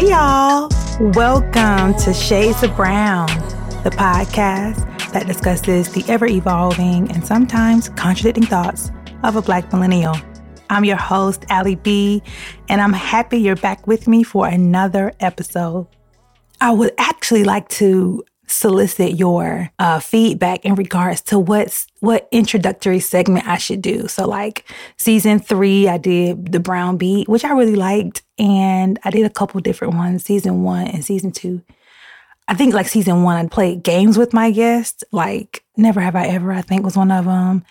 Hey, y'all. Welcome to Shades of Brown, the podcast that discusses the ever evolving and sometimes contradicting thoughts of a Black millennial. I'm your host, Allie B, and I'm happy you're back with me for another episode. I would actually like to solicit your uh, feedback in regards to what's what introductory segment I should do. So like season three, I did the brown beat, which I really liked, and I did a couple different ones, season one and season two. I think like season one, I played games with my guests, like Never Have I Ever, I think was one of them.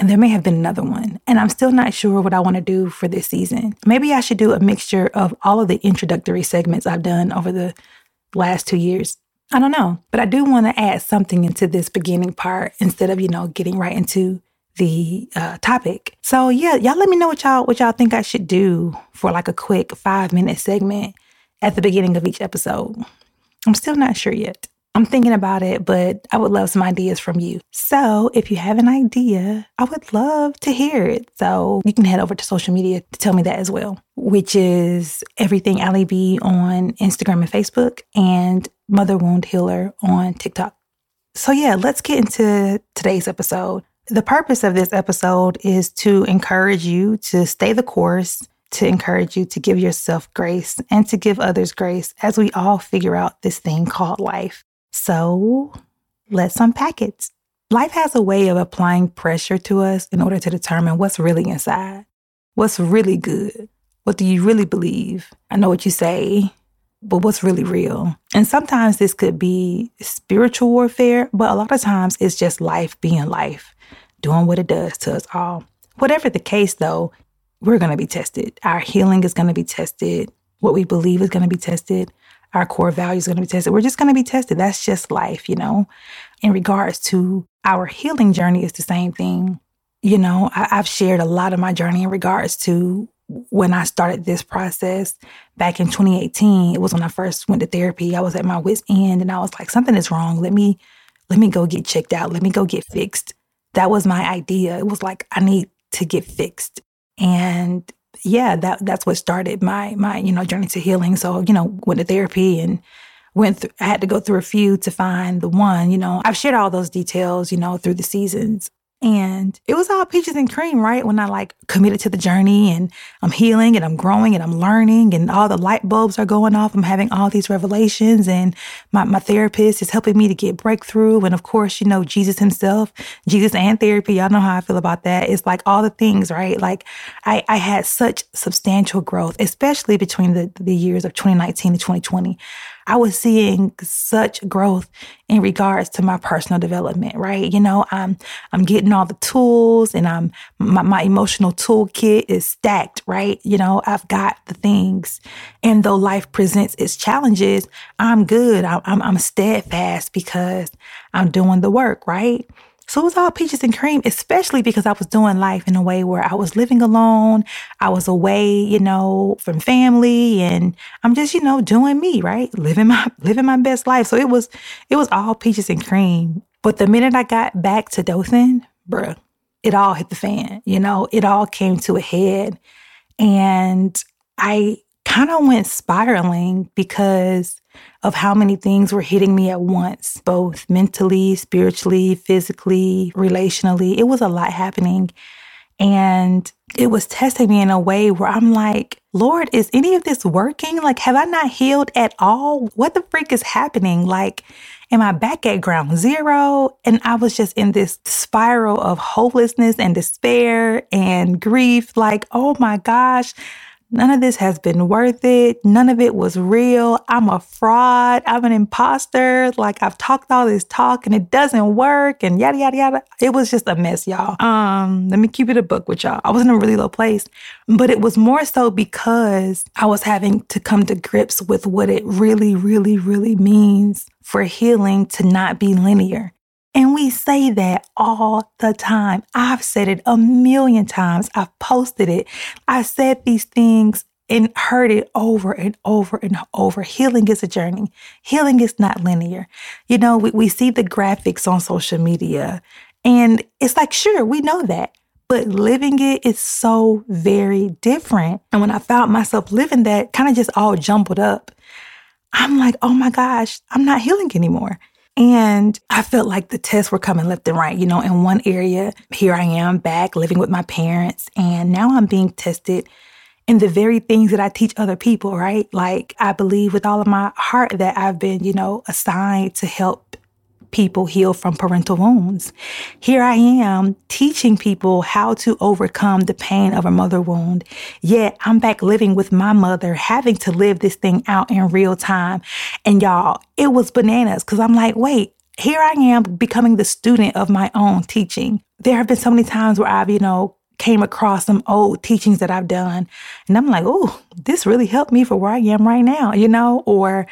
And there may have been another one. And I'm still not sure what I want to do for this season. Maybe I should do a mixture of all of the introductory segments I've done over the last two years. I don't know, but I do want to add something into this beginning part instead of, you know, getting right into the uh, topic. So yeah, y'all let me know what y'all what y'all think I should do for like a quick five minute segment at the beginning of each episode. I'm still not sure yet. I'm thinking about it, but I would love some ideas from you. So if you have an idea, I would love to hear it. So you can head over to social media to tell me that as well, which is everything Ali B on Instagram and Facebook and Mother Wound Healer on TikTok. So yeah, let's get into today's episode. The purpose of this episode is to encourage you to stay the course to encourage you to give yourself grace and to give others grace as we all figure out this thing called life. So let's unpack it. Life has a way of applying pressure to us in order to determine what's really inside, what's really good, what do you really believe? I know what you say, but what's really real? And sometimes this could be spiritual warfare, but a lot of times it's just life being life, doing what it does to us all. Whatever the case, though, we're going to be tested. Our healing is going to be tested. What we believe is going to be tested our core values are going to be tested. We're just going to be tested. That's just life, you know. In regards to our healing journey, is the same thing. You know, I, I've shared a lot of my journey in regards to when I started this process back in 2018. It was when I first went to therapy. I was at my wit's end, and I was like, something is wrong. Let me let me go get checked out. Let me go get fixed. That was my idea. It was like I need to get fixed. And yeah, that that's what started my my you know journey to healing. So you know went to therapy and went through. I had to go through a few to find the one. You know, I've shared all those details. You know through the seasons. And it was all peaches and cream, right? When I like committed to the journey and I'm healing and I'm growing and I'm learning and all the light bulbs are going off. I'm having all these revelations and my, my therapist is helping me to get breakthrough. And of course, you know, Jesus himself, Jesus and therapy. Y'all know how I feel about that. It's like all the things, right? Like I, I had such substantial growth, especially between the, the years of 2019 and 2020. I was seeing such growth in regards to my personal development, right? You know, I'm I'm getting all the tools and I'm my, my emotional toolkit is stacked, right? You know, I've got the things. And though life presents its challenges, I'm good. I'm, I'm, I'm steadfast because I'm doing the work, right? So it was all peaches and cream, especially because I was doing life in a way where I was living alone. I was away, you know, from family and I'm just, you know, doing me, right? Living my living my best life. So it was it was all peaches and cream. But the minute I got back to Dothan, bruh, it all hit the fan. You know, it all came to a head. And I kind of went spiraling because of how many things were hitting me at once, both mentally, spiritually, physically, relationally. It was a lot happening. And it was testing me in a way where I'm like, Lord, is any of this working? Like, have I not healed at all? What the freak is happening? Like, am I back at ground zero? And I was just in this spiral of hopelessness and despair and grief. Like, oh my gosh, None of this has been worth it. None of it was real. I'm a fraud. I'm an imposter. Like I've talked all this talk and it doesn't work and yada yada yada. It was just a mess, y'all. Um, let me keep it a book with y'all. I was in a really low place, but it was more so because I was having to come to grips with what it really, really, really means for healing to not be linear. And we say that all the time. I've said it a million times. I've posted it. I said these things and heard it over and over and over. Healing is a journey. Healing is not linear. You know, we, we see the graphics on social media and it's like, sure, we know that. but living it is so very different. And when I found myself living that, kind of just all jumbled up, I'm like, oh my gosh, I'm not healing anymore. And I felt like the tests were coming left and right. You know, in one area, here I am back living with my parents, and now I'm being tested in the very things that I teach other people, right? Like, I believe with all of my heart that I've been, you know, assigned to help people heal from parental wounds. Here I am teaching people how to overcome the pain of a mother wound. Yet I'm back living with my mother, having to live this thing out in real time. And y'all, it was bananas because I'm like, wait, here I am becoming the student of my own teaching. There have been so many times where I've, you know, came across some old teachings that I've done. And I'm like, oh, this really helped me for where I am right now, you know, or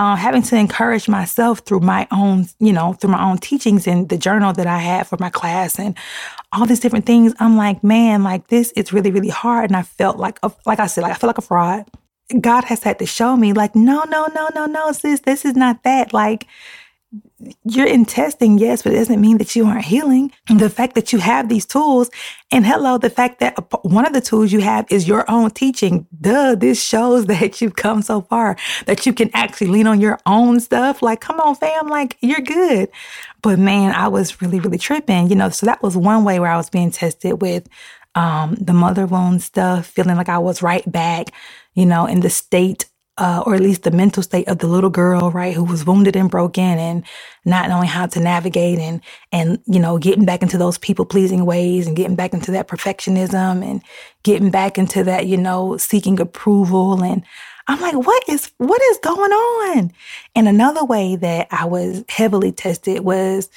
uh, having to encourage myself through my own, you know, through my own teachings and the journal that I had for my class and all these different things. I'm like, man, like this is really, really hard. And I felt like, a, like I said, like I feel like a fraud. God has had to show me, like, no, no, no, no, no, sis, this is not that. Like, you're in testing, yes, but it doesn't mean that you aren't healing. The fact that you have these tools, and hello, the fact that one of the tools you have is your own teaching. Duh, this shows that you've come so far that you can actually lean on your own stuff. Like, come on, fam, like you're good. But man, I was really, really tripping, you know. So that was one way where I was being tested with um, the mother wound stuff, feeling like I was right back, you know, in the state uh, or at least the mental state of the little girl, right, who was wounded and broken and not knowing how to navigate and, and, you know, getting back into those people pleasing ways and getting back into that perfectionism and getting back into that, you know, seeking approval. And I'm like, what is, what is going on? And another way that I was heavily tested was,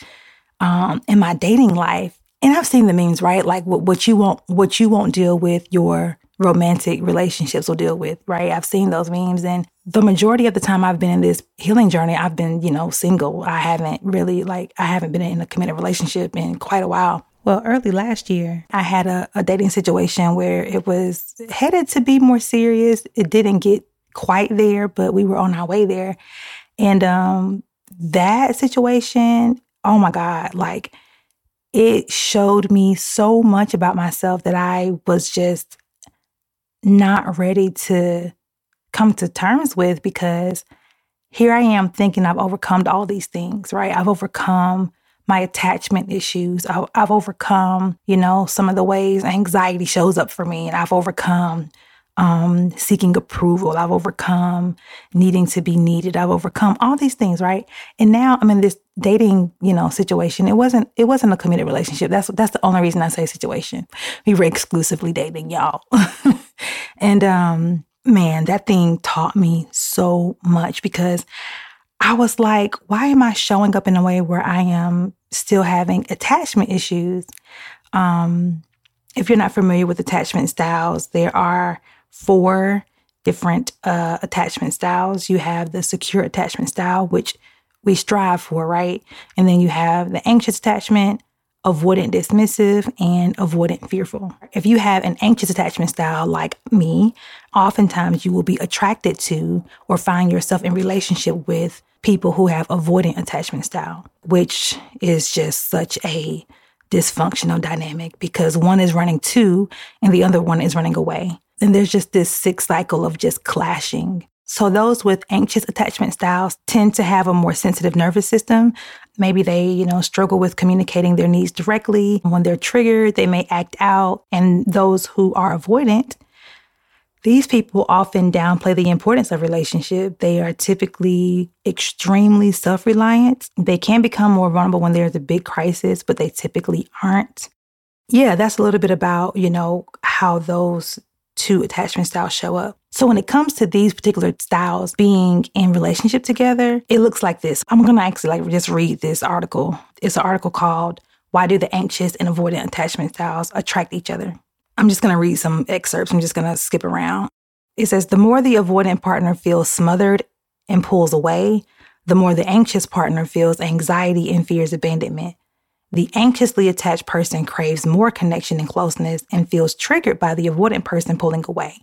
um, in my dating life. And I've seen the memes, right? Like what, what you won't, what you won't deal with your romantic relationships will deal with, right? I've seen those memes and the majority of the time I've been in this healing journey, I've been, you know, single. I haven't really like I haven't been in a committed relationship in quite a while. Well, early last year, I had a, a dating situation where it was headed to be more serious. It didn't get quite there, but we were on our way there. And um that situation, oh my God, like it showed me so much about myself that I was just not ready to come to terms with because here I am thinking I've overcome all these things, right? I've overcome my attachment issues. I've, overcome, you know, some of the ways anxiety shows up for me, and I've overcome um, seeking approval. I've overcome needing to be needed. I've overcome all these things, right? And now I'm in this dating, you know, situation. It wasn't it wasn't a committed relationship. That's that's the only reason I say situation. We were exclusively dating, y'all. and um man, that thing taught me so much because I was like, why am I showing up in a way where I am still having attachment issues? Um if you're not familiar with attachment styles, there are four different uh, attachment styles. You have the secure attachment style, which we strive for, right? And then you have the anxious attachment, avoidant dismissive, and avoidant fearful. If you have an anxious attachment style like me, oftentimes you will be attracted to or find yourself in relationship with people who have avoidant attachment style, which is just such a dysfunctional dynamic because one is running to and the other one is running away. And there's just this sick cycle of just clashing. So those with anxious attachment styles tend to have a more sensitive nervous system. Maybe they, you know, struggle with communicating their needs directly. When they're triggered, they may act out. And those who are avoidant, these people often downplay the importance of relationship. They are typically extremely self-reliant. They can become more vulnerable when there's a big crisis, but they typically aren't. Yeah, that's a little bit about, you know, how those two attachment styles show up. So when it comes to these particular styles being in relationship together, it looks like this. I'm going to actually like just read this article. It's an article called Why Do the Anxious and Avoidant Attachment Styles Attract Each Other? I'm just going to read some excerpts. I'm just going to skip around. It says the more the avoidant partner feels smothered and pulls away, the more the anxious partner feels anxiety and fears abandonment. The anxiously attached person craves more connection and closeness and feels triggered by the avoidant person pulling away.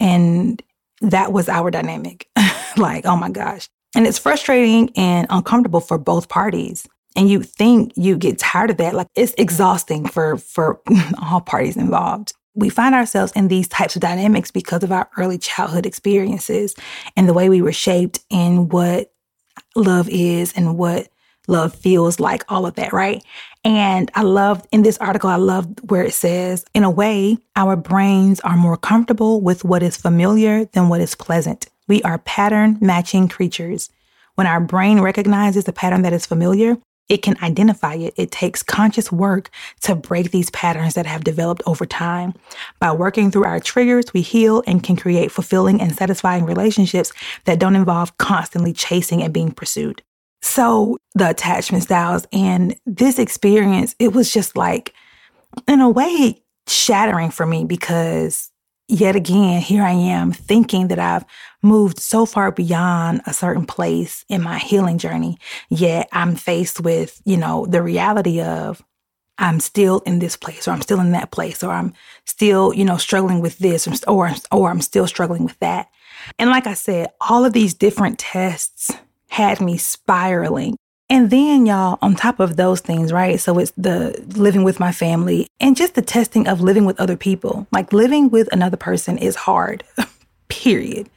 And that was our dynamic. like, oh my gosh. And it's frustrating and uncomfortable for both parties. And you think you get tired of that. Like it's exhausting for, for all parties involved. We find ourselves in these types of dynamics because of our early childhood experiences and the way we were shaped in what love is and what love feels like, all of that, right? And I love in this article, I love where it says, in a way, our brains are more comfortable with what is familiar than what is pleasant. We are pattern matching creatures. When our brain recognizes a pattern that is familiar, it can identify it. It takes conscious work to break these patterns that have developed over time. By working through our triggers, we heal and can create fulfilling and satisfying relationships that don't involve constantly chasing and being pursued. So, the attachment styles and this experience, it was just like, in a way, shattering for me because yet again, here I am thinking that I've moved so far beyond a certain place in my healing journey. Yet I'm faced with, you know, the reality of I'm still in this place or I'm still in that place or I'm still, you know, struggling with this or, or, or I'm still struggling with that. And like I said, all of these different tests had me spiraling and then, y'all, on top of those things, right? So it's the living with my family and just the testing of living with other people. Like living with another person is hard, period.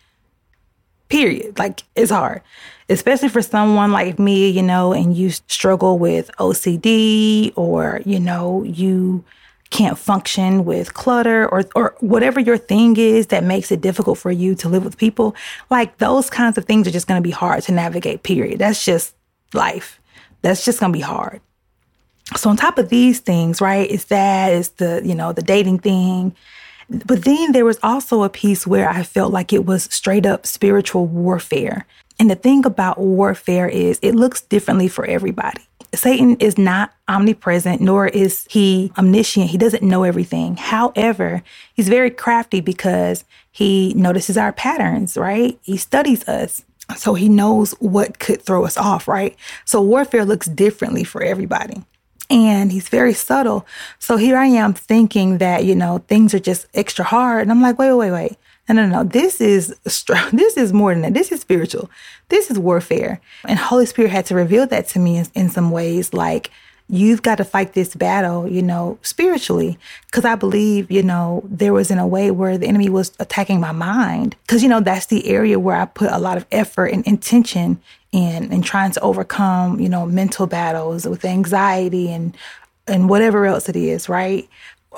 Period. Like it's hard, especially for someone like me, you know, and you struggle with OCD or, you know, you can't function with clutter or or whatever your thing is that makes it difficult for you to live with people like those kinds of things are just going to be hard to navigate period that's just life. That's just going to be hard. So on top of these things, right, is that is the, you know, the dating thing. But then there was also a piece where I felt like it was straight up spiritual warfare. And the thing about warfare is it looks differently for everybody. Satan is not omnipresent, nor is he omniscient. He doesn't know everything. However, he's very crafty because he notices our patterns, right? He studies us. So he knows what could throw us off, right? So warfare looks differently for everybody. And he's very subtle. So here I am thinking that, you know, things are just extra hard. And I'm like, wait, wait, wait. No, no, no. This is this is more than that. This is spiritual. This is warfare. And Holy Spirit had to reveal that to me in, in some ways, like you've got to fight this battle, you know, spiritually. Cause I believe, you know, there was in a way where the enemy was attacking my mind. Cause, you know, that's the area where I put a lot of effort and intention in and trying to overcome, you know, mental battles with anxiety and and whatever else it is, right?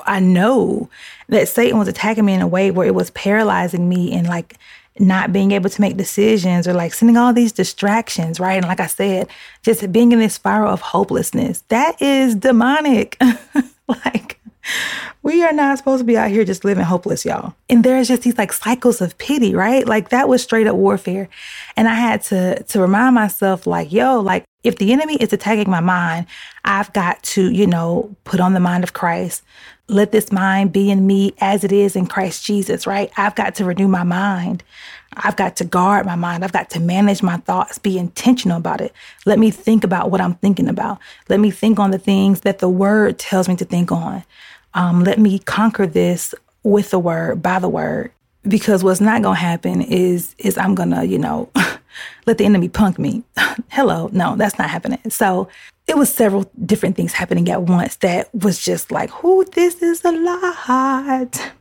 I know that Satan was attacking me in a way where it was paralyzing me and like not being able to make decisions or like sending all these distractions, right? And like I said, just being in this spiral of hopelessness. That is demonic. like we are not supposed to be out here just living hopeless, y'all. And there's just these like cycles of pity, right? Like that was straight up warfare. And I had to to remind myself like, yo, like if the enemy is attacking my mind, I've got to, you know, put on the mind of Christ. Let this mind be in me as it is in Christ Jesus, right? I've got to renew my mind. I've got to guard my mind. I've got to manage my thoughts, be intentional about it. Let me think about what I'm thinking about. Let me think on the things that the word tells me to think on. Um, let me conquer this with the word, by the word. Because what's not gonna happen is is I'm gonna, you know, let the enemy punk me. Hello, no, that's not happening. So it was several different things happening at once that was just like, who this is a lot.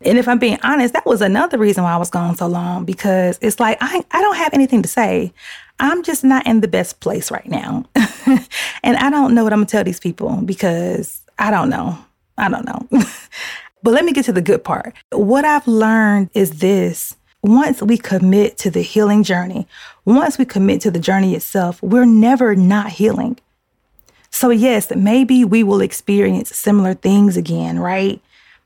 And if I'm being honest, that was another reason why I was gone so long because it's like I I don't have anything to say. I'm just not in the best place right now. and I don't know what I'm gonna tell these people because I don't know. I don't know. but let me get to the good part. What I've learned is this once we commit to the healing journey, once we commit to the journey itself, we're never not healing. So, yes, maybe we will experience similar things again, right?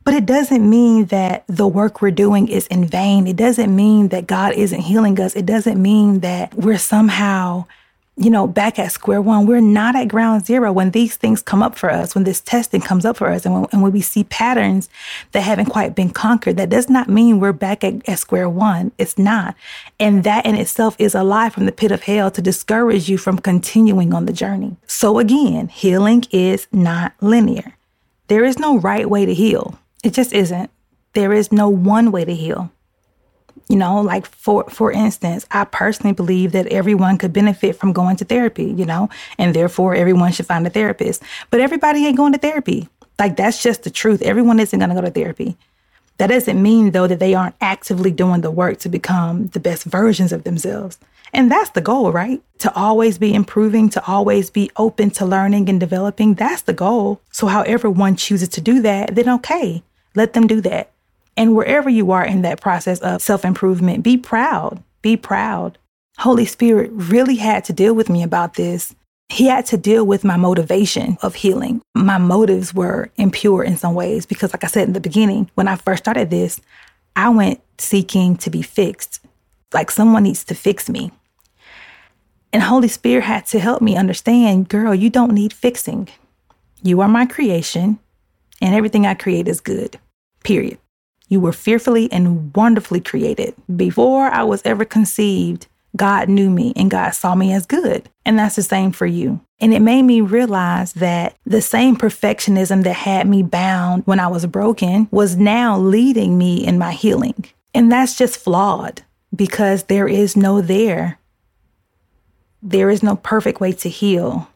But it doesn't mean that the work we're doing is in vain. It doesn't mean that God isn't healing us. It doesn't mean that we're somehow you know, back at square one. We're not at ground zero when these things come up for us, when this testing comes up for us, and when, and when we see patterns that haven't quite been conquered. That does not mean we're back at, at square one. It's not. And that in itself is a lie from the pit of hell to discourage you from continuing on the journey. So again, healing is not linear. There is no right way to heal. It just isn't. There is no one way to heal. You know, like for for instance, I personally believe that everyone could benefit from going to therapy, you know, and therefore everyone should find a therapist. But everybody ain't going to therapy. Like that's just the truth. Everyone isn't going to go to therapy. That doesn't mean though that they aren't actively doing the work to become the best versions of themselves. And that's the goal, right? To always be improving, to always be open to learning and developing. That's the goal. So however one chooses to do that, then okay, let them do that. And wherever you are in that process of self improvement, be proud. Be proud. Holy Spirit really had to deal with me about this. He had to deal with my motivation of healing. My motives were impure in some ways because, like I said in the beginning, when I first started this, I went seeking to be fixed. Like someone needs to fix me. And Holy Spirit had to help me understand girl, you don't need fixing. You are my creation, and everything I create is good, period. You were fearfully and wonderfully created. Before I was ever conceived, God knew me and God saw me as good. And that's the same for you. And it made me realize that the same perfectionism that had me bound when I was broken was now leading me in my healing. And that's just flawed because there is no there. There is no perfect way to heal.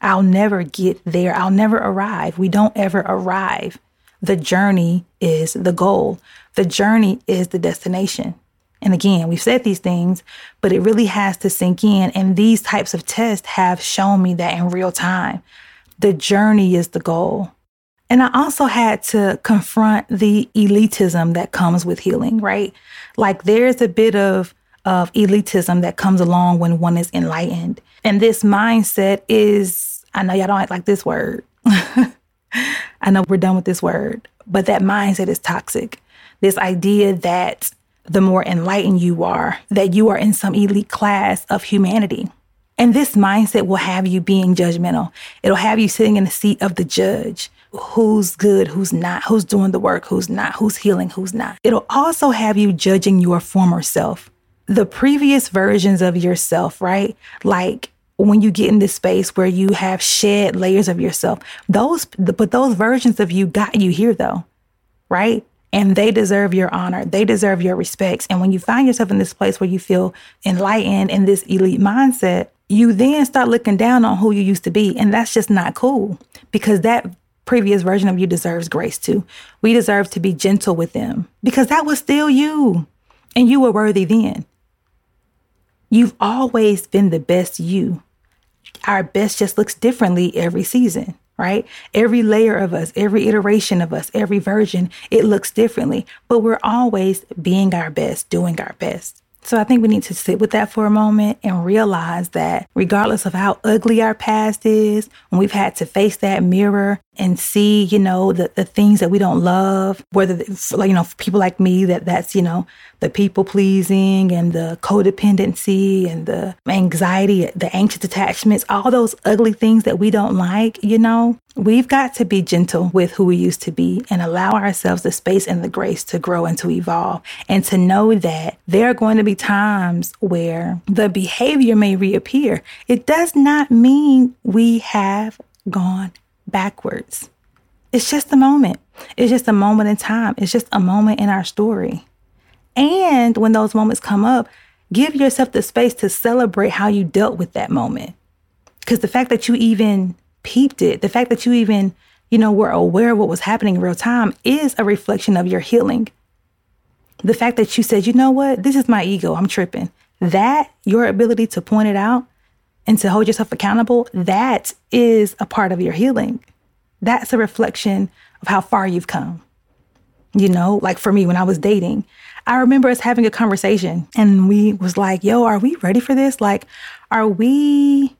I'll never get there. I'll never arrive. We don't ever arrive. The journey is the goal, the journey is the destination. And again, we've said these things, but it really has to sink in. And these types of tests have shown me that in real time. The journey is the goal. And I also had to confront the elitism that comes with healing, right? Like there's a bit of, of elitism that comes along when one is enlightened. And this mindset is, I know y'all don't like this word, I know we're done with this word, but that mindset is toxic. This idea that the more enlightened you are, that you are in some elite class of humanity. And this mindset will have you being judgmental. It'll have you sitting in the seat of the judge. Who's good, who's not, who's doing the work, who's not, who's healing, who's not. It'll also have you judging your former self, the previous versions of yourself, right? Like when you get in this space where you have shed layers of yourself. Those, but those versions of you got you here though, right? And they deserve your honor. They deserve your respects. And when you find yourself in this place where you feel enlightened in this elite mindset, you then start looking down on who you used to be. And that's just not cool because that previous version of you deserves grace too. We deserve to be gentle with them because that was still you and you were worthy then. You've always been the best you our best just looks differently every season, right? Every layer of us, every iteration of us, every version, it looks differently, but we're always being our best, doing our best. So I think we need to sit with that for a moment and realize that regardless of how ugly our past is, when we've had to face that mirror and see, you know, the, the things that we don't love, whether, it's like, you know, people like me, that that's, you know, the people pleasing and the codependency and the anxiety, the anxious attachments, all those ugly things that we don't like, you know, we've got to be gentle with who we used to be and allow ourselves the space and the grace to grow and to evolve and to know that there are going to be times where the behavior may reappear. It does not mean we have gone backwards. It's just a moment. It's just a moment in time. It's just a moment in our story. And when those moments come up, give yourself the space to celebrate how you dealt with that moment. Because the fact that you even peeped it, the fact that you even, you know, were aware of what was happening in real time is a reflection of your healing. The fact that you said, you know what, this is my ego, I'm tripping. That, your ability to point it out and to hold yourself accountable, that is a part of your healing. That's a reflection of how far you've come. You know, like for me, when I was dating, I remember us having a conversation and we was like, yo, are we ready for this? Like, are we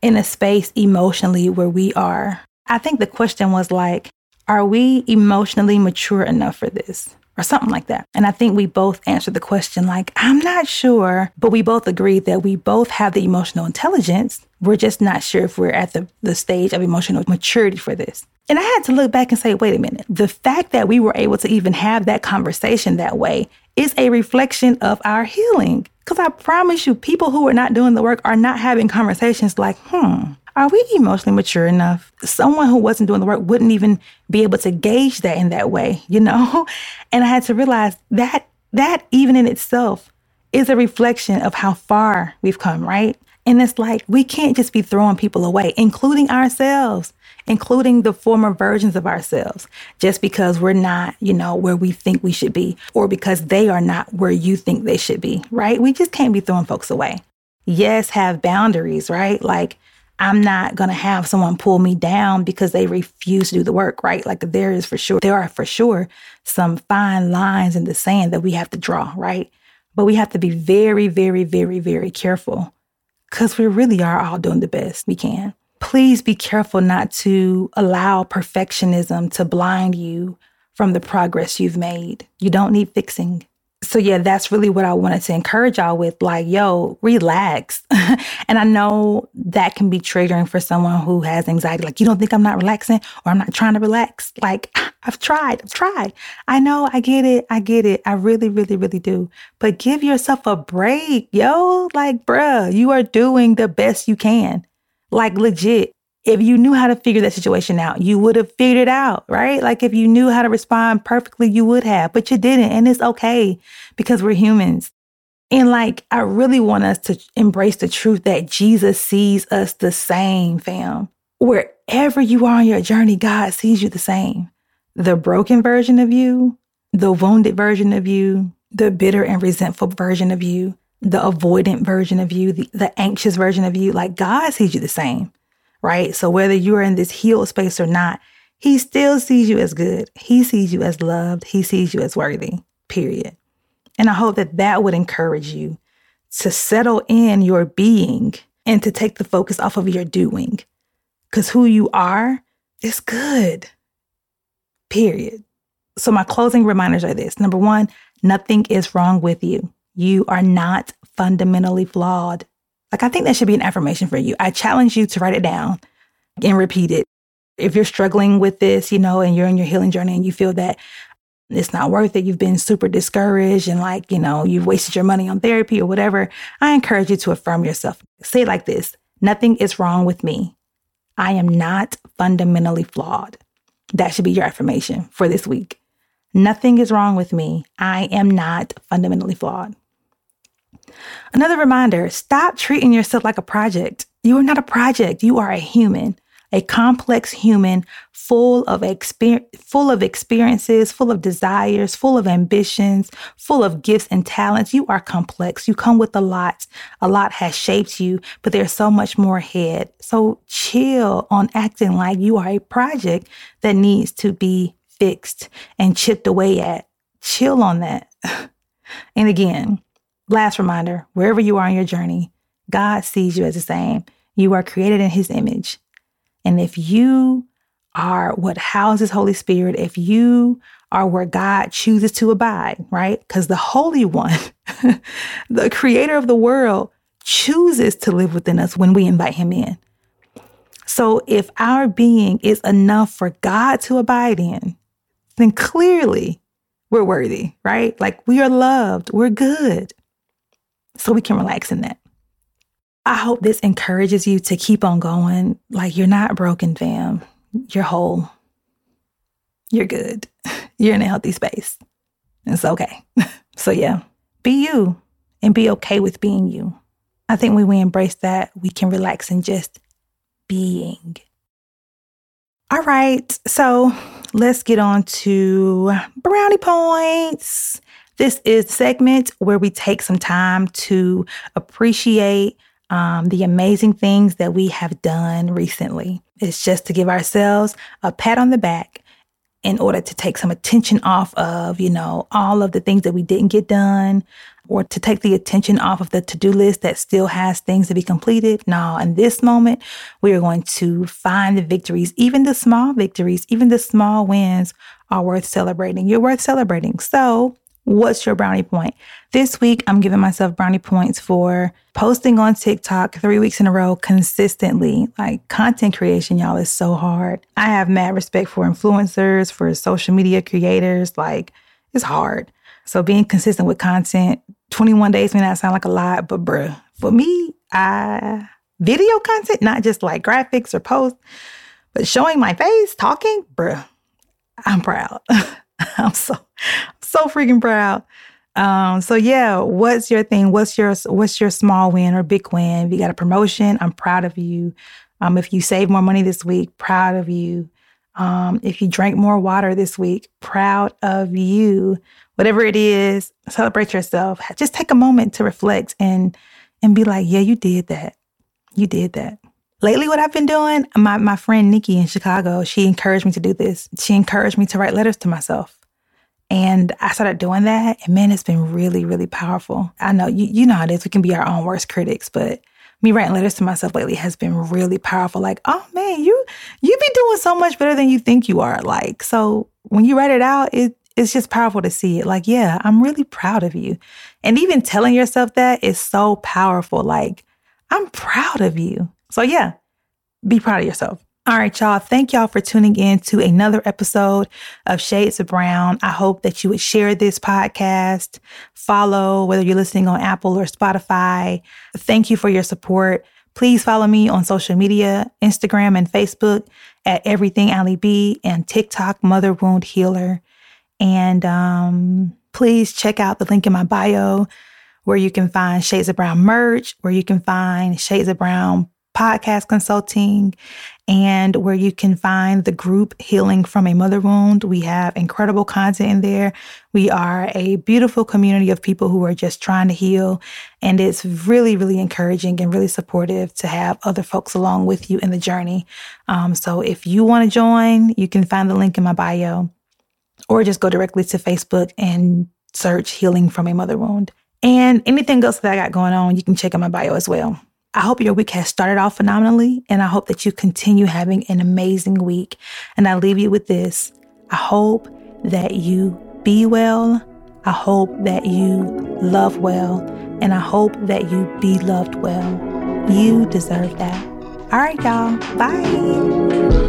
in a space emotionally where we are? I think the question was like, are we emotionally mature enough for this? Or something like that. And I think we both answered the question like, I'm not sure, but we both agreed that we both have the emotional intelligence. We're just not sure if we're at the, the stage of emotional maturity for this. And I had to look back and say, wait a minute. The fact that we were able to even have that conversation that way is a reflection of our healing. Because I promise you, people who are not doing the work are not having conversations like, hmm, are we emotionally mature enough? Someone who wasn't doing the work wouldn't even be able to gauge that in that way, you know? And I had to realize that that even in itself is a reflection of how far we've come, right? And it's like we can't just be throwing people away, including ourselves, including the former versions of ourselves, just because we're not, you know, where we think we should be, or because they are not where you think they should be, right? We just can't be throwing folks away. Yes, have boundaries, right? Like, I'm not going to have someone pull me down because they refuse to do the work, right? Like, there is for sure, there are for sure some fine lines in the sand that we have to draw, right? But we have to be very, very, very, very careful because we really are all doing the best we can. Please be careful not to allow perfectionism to blind you from the progress you've made. You don't need fixing so yeah, that's really what I wanted to encourage y'all with. Like, yo, relax. and I know that can be triggering for someone who has anxiety. Like, you don't think I'm not relaxing or I'm not trying to relax. Like, I've tried, I've tried. I know, I get it, I get it. I really, really, really do. But give yourself a break, yo. Like, bruh, you are doing the best you can. Like, legit if you knew how to figure that situation out, you would have figured it out, right? Like if you knew how to respond perfectly, you would have, but you didn't. And it's okay because we're humans. And like, I really want us to embrace the truth that Jesus sees us the same, fam. Wherever you are on your journey, God sees you the same. The broken version of you, the wounded version of you, the bitter and resentful version of you, the avoidant version of you, the, the anxious version of you, like God sees you the same right? So whether you are in this healed space or not, he still sees you as good. He sees you as loved. He sees you as worthy, period. And I hope that that would encourage you to settle in your being and to take the focus off of your doing. Because who you are is good, period. So, my closing reminders are this number one, nothing is wrong with you. You are not fundamentally flawed. Like, I think that should be an affirmation for you. I challenge you to write it down and repeat it. If you're struggling with this, you know, and you're in your healing journey and you feel that it's not worth it, you've been super discouraged and like, you know, you've wasted your money on therapy or whatever, I encourage you to affirm yourself. Say it like this Nothing is wrong with me. I am not fundamentally flawed. That should be your affirmation for this week. Nothing is wrong with me. I am not fundamentally flawed. Another reminder stop treating yourself like a project. You are not a project, you are a human. A complex human full of experience, full of experiences, full of desires, full of ambitions, full of gifts and talents. You are complex. You come with a lot. A lot has shaped you, but there's so much more ahead. So chill on acting like you are a project that needs to be fixed and chipped away at. Chill on that. and again, Last reminder wherever you are on your journey, God sees you as the same. You are created in his image. And if you are what houses Holy Spirit, if you are where God chooses to abide, right? Because the Holy One, the creator of the world, chooses to live within us when we invite him in. So if our being is enough for God to abide in, then clearly we're worthy, right? Like we are loved, we're good so we can relax in that. I hope this encourages you to keep on going. Like you're not broken, fam. You're whole. You're good. You're in a healthy space. It's okay. so, yeah, be you and be okay with being you. I think when we embrace that, we can relax in just being. All right. So, let's get on to brownie points. This is the segment where we take some time to appreciate um, the amazing things that we have done recently. It's just to give ourselves a pat on the back in order to take some attention off of, you know, all of the things that we didn't get done or to take the attention off of the to do list that still has things to be completed. No, in this moment, we are going to find the victories, even the small victories, even the small wins are worth celebrating. You're worth celebrating. So What's your brownie point? This week, I'm giving myself brownie points for posting on TikTok three weeks in a row consistently. Like content creation, y'all, is so hard. I have mad respect for influencers, for social media creators. Like, it's hard. So being consistent with content, 21 days may not sound like a lot, but bruh, for me, I video content, not just like graphics or posts, but showing my face, talking, bruh, I'm proud. I'm so so freaking proud. Um, so yeah, what's your thing? What's your what's your small win or big win? If you got a promotion, I'm proud of you. Um, if you save more money this week, proud of you. Um, if you drank more water this week, proud of you. Whatever it is, celebrate yourself. Just take a moment to reflect and and be like, yeah, you did that. You did that. Lately, what I've been doing, my, my friend Nikki in Chicago, she encouraged me to do this. She encouraged me to write letters to myself. And I started doing that. And man, it's been really, really powerful. I know you, you know how it is. We can be our own worst critics, but me writing letters to myself lately has been really powerful. Like, oh man, you you be doing so much better than you think you are. Like, so when you write it out, it it's just powerful to see it. Like, yeah, I'm really proud of you. And even telling yourself that is so powerful. Like, I'm proud of you. So yeah, be proud of yourself. All right, y'all. Thank y'all for tuning in to another episode of Shades of Brown. I hope that you would share this podcast, follow, whether you're listening on Apple or Spotify. Thank you for your support. Please follow me on social media, Instagram and Facebook at Everything Ali B and TikTok Mother Wound Healer. And um, please check out the link in my bio where you can find Shades of Brown merch, where you can find Shades of Brown podcast consulting, and where you can find the group Healing from a Mother Wound. We have incredible content in there. We are a beautiful community of people who are just trying to heal. And it's really, really encouraging and really supportive to have other folks along with you in the journey. Um, so if you want to join, you can find the link in my bio or just go directly to Facebook and search Healing from a Mother Wound. And anything else that I got going on, you can check out my bio as well. I hope your week has started off phenomenally, and I hope that you continue having an amazing week. And I leave you with this I hope that you be well. I hope that you love well. And I hope that you be loved well. You deserve that. All right, y'all. Bye.